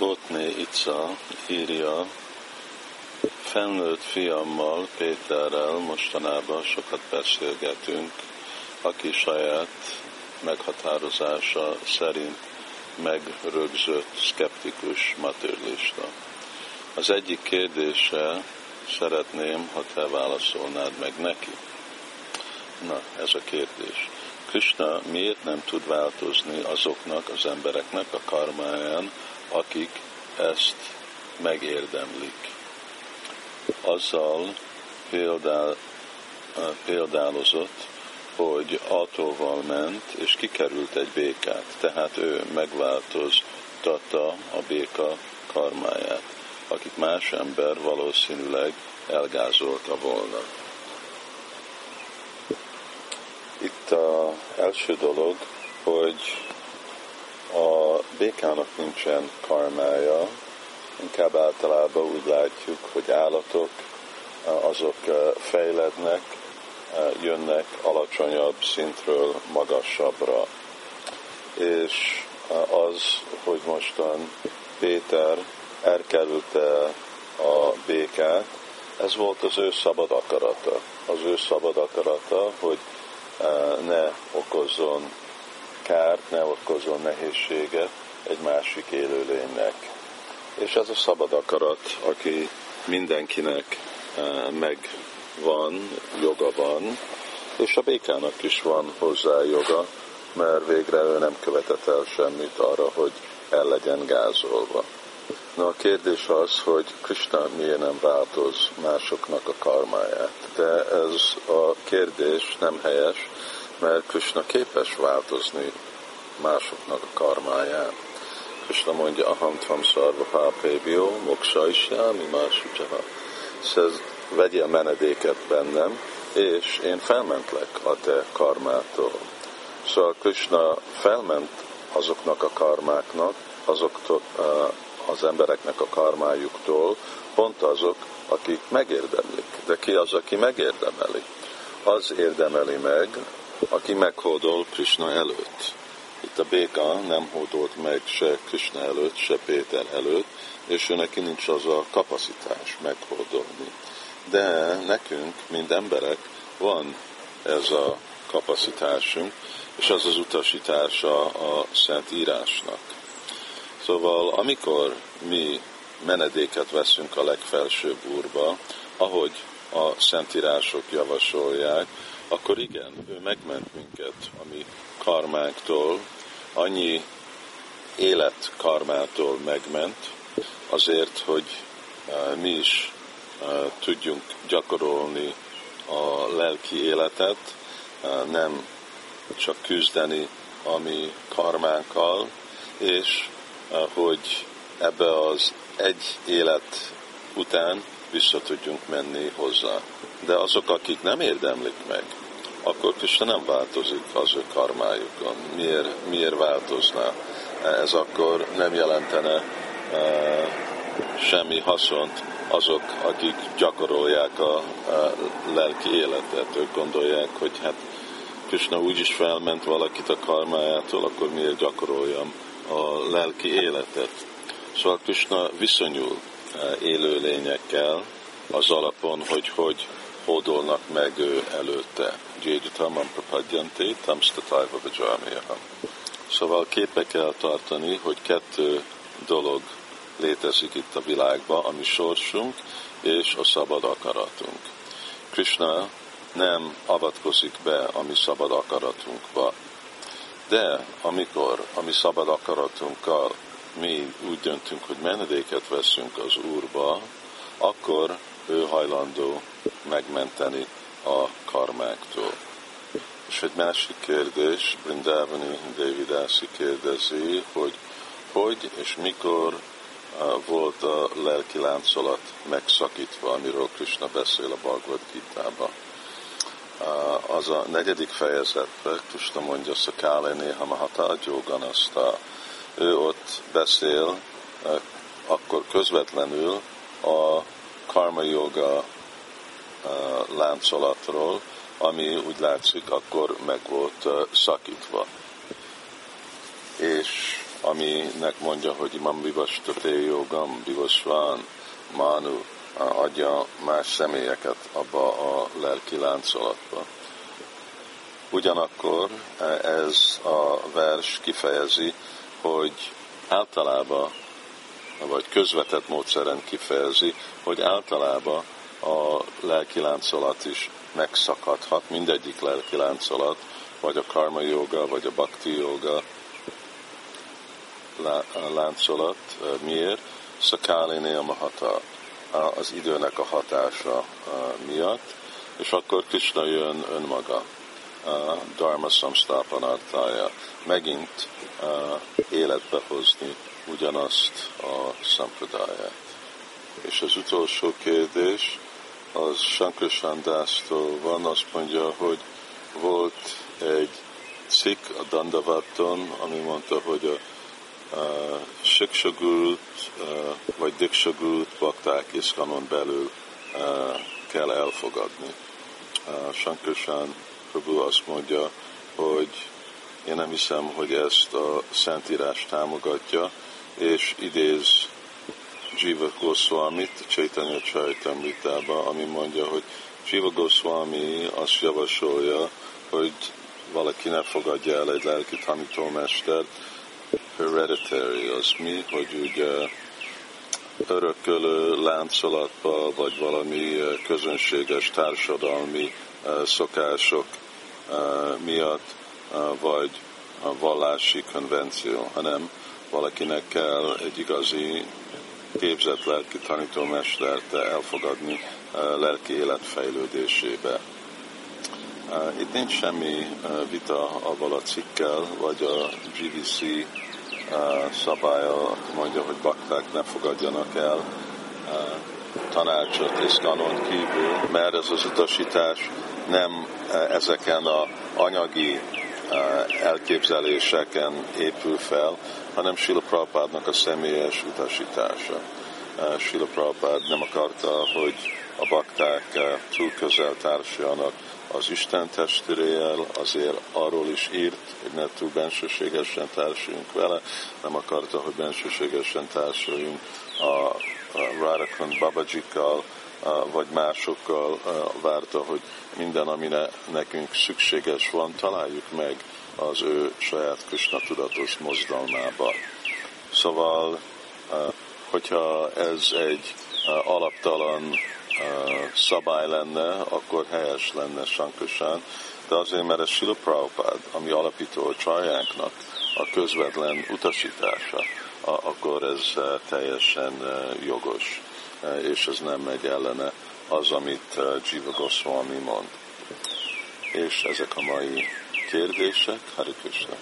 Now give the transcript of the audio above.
Ótné Ica írja, felnőtt fiammal, Péterrel mostanában sokat beszélgetünk, aki saját meghatározása szerint megrögzött szkeptikus materialista. Az egyik kérdése szeretném, ha te válaszolnád meg neki. Na, ez a kérdés. Krishna miért nem tud változni azoknak az embereknek a karmáján, akik ezt megérdemlik. Azzal példál, példálozott, hogy autóval ment, és kikerült egy békát, tehát ő megváltoztatta a béka karmáját, akit más ember valószínűleg elgázolta volna. Itt az első dolog, hogy a békának nincsen karmája, inkább általában úgy látjuk, hogy állatok azok fejlednek, jönnek alacsonyabb szintről magasabbra. És az, hogy mostan Péter elkerülte a békát, ez volt az ő szabad akarata. Az ő szabad akarata, hogy ne okozzon kárt, ne okozzon nehézséget egy másik élőlénynek. És ez a szabad akarat, aki mindenkinek eh, megvan, joga van, és a békának is van hozzá joga, mert végre ő nem követett el semmit arra, hogy el legyen gázolva. Na a kérdés az, hogy Krishna miért nem változ másoknak a karmáját. De ez a kérdés nem helyes, mert Krishna képes változni másoknak a karmáján. Krishna mondja, aham tvam szarva pápébio, moksa is más Szez, vegyél menedéket bennem, és én felmentlek a te karmától. Szóval Krishna felment azoknak a karmáknak, azoktól, az embereknek a karmájuktól, pont azok, akik megérdemlik. De ki az, aki megérdemeli? Az érdemeli meg, aki meghódol Krishna előtt. Itt a béka nem hódolt meg se Krishna előtt, se Péter előtt, és ő neki nincs az a kapacitás meghódolni. De nekünk, mint emberek, van ez a kapacitásunk, és az az utasítása a Szent Írásnak. Szóval amikor mi menedéket veszünk a legfelsőbb úrba, ahogy a Szentírások javasolják, akkor igen, ő megment minket a mi karmánktól, annyi élet karmától megment, azért, hogy uh, mi is uh, tudjunk gyakorolni a lelki életet, uh, nem csak küzdeni a mi karmánkkal, és hogy ebbe az egy élet után vissza tudjunk menni hozzá. De azok, akik nem érdemlik meg, akkor Krishna nem változik az ő karmájukon. Miért, miért változna? Ez akkor nem jelentene uh, semmi haszont azok, akik gyakorolják a, a lelki életet. Ők gondolják, hogy hát Krishna úgyis felment valakit a karmájától, akkor miért gyakoroljam a lelki életet. Szóval Krishna viszonyul élő lényekkel az alapon, hogy hogy hódolnak meg ő előtte. Jéjitamam prapadjanté, tamstatájva vajamiyaham. Szóval képbe kell tartani, hogy kettő dolog létezik itt a világban, ami sorsunk és a szabad akaratunk. Krishna nem avatkozik be a mi szabad akaratunkba. De amikor a mi szabad akaratunkkal mi úgy döntünk, hogy menedéket veszünk az Úrba, akkor ő hajlandó megmenteni a karmáktól. És egy másik kérdés, Brindavani Davidászi kérdezi, hogy hogy és mikor volt a lelki láncolat megszakítva, amiről Krishna beszél a Bhagavad Gita-ba. Az a negyedik fejezetben Krishna mondja, Szakále néha mahata gyóganaszta. Ő ott beszél akkor közvetlenül a karma yoga láncolatról, ami úgy látszik, akkor meg volt szakítva. És aminek mondja, hogy imam vivastate jogam, vivasván, manu, adja más személyeket abba a lelki láncolatba. Ugyanakkor ez a vers kifejezi, hogy általában, vagy közvetett módszeren kifejezi, hogy általában a lelki láncolat is megszakadhat, mindegyik lelki láncolat, vagy a karma joga, vagy a bhakti joga láncolat. Miért? Szakálini a mahata, az időnek a hatása miatt, és akkor Krishna jön önmaga, Dharma Samstapanartája, megint életbe hozni ugyanazt a szampradáját. És az utolsó kérdés, az Shankar Sandásztól van, azt mondja, hogy volt egy cikk a Dandavaton, ami mondta, hogy a, a Siksagurut vagy Diksagurut bakták Iskanon belül a, kell elfogadni. A Shankarshan Prabhu azt mondja, hogy én nem hiszem, hogy ezt a Szentírás támogatja, és idéz Jiva Goswami-t, Chaitanya Charitamrita-ba, ami mondja, hogy Jiva Goswami azt javasolja, hogy valaki ne fogadja el egy lelki tanítómestert, hereditary az mi, hogy ugye örökölő láncolatba, vagy valami közönséges társadalmi szokások miatt, vagy a vallási konvenció, hanem valakinek kell egy igazi képzett lelki tanítómestert elfogadni lelki élet fejlődésébe. Itt nincs semmi vita avval a cikkel, vagy a GVC szabálya mondja, hogy bakták ne fogadjanak el tanácsot iszkanon kívül, mert ez az utasítás nem ezeken a anyagi elképzeléseken épül fel, hanem Sila Prabhupádnak a személyes utasítása. Sila Prabhupád nem akarta, hogy a bakták túl közel társuljanak az Isten testvérével, azért arról is írt, hogy ne túl bensőségesen társuljunk vele, nem akarta, hogy bensőségesen társuljunk a Radhakund Babajikkal, vagy másokkal várta, hogy minden, ami nekünk szükséges van, találjuk meg az ő saját Krishna tudatos mozdalmába. Szóval, hogyha ez egy alaptalan szabály lenne, akkor helyes lenne Sankusán, de azért, mert ez Sila Prabhupád, ami alapító a csajánknak a közvetlen utasítása, akkor ez teljesen jogos, és ez nem megy ellene az, amit Jiva Goswami mond. És ezek a mai kérdések. Krishna.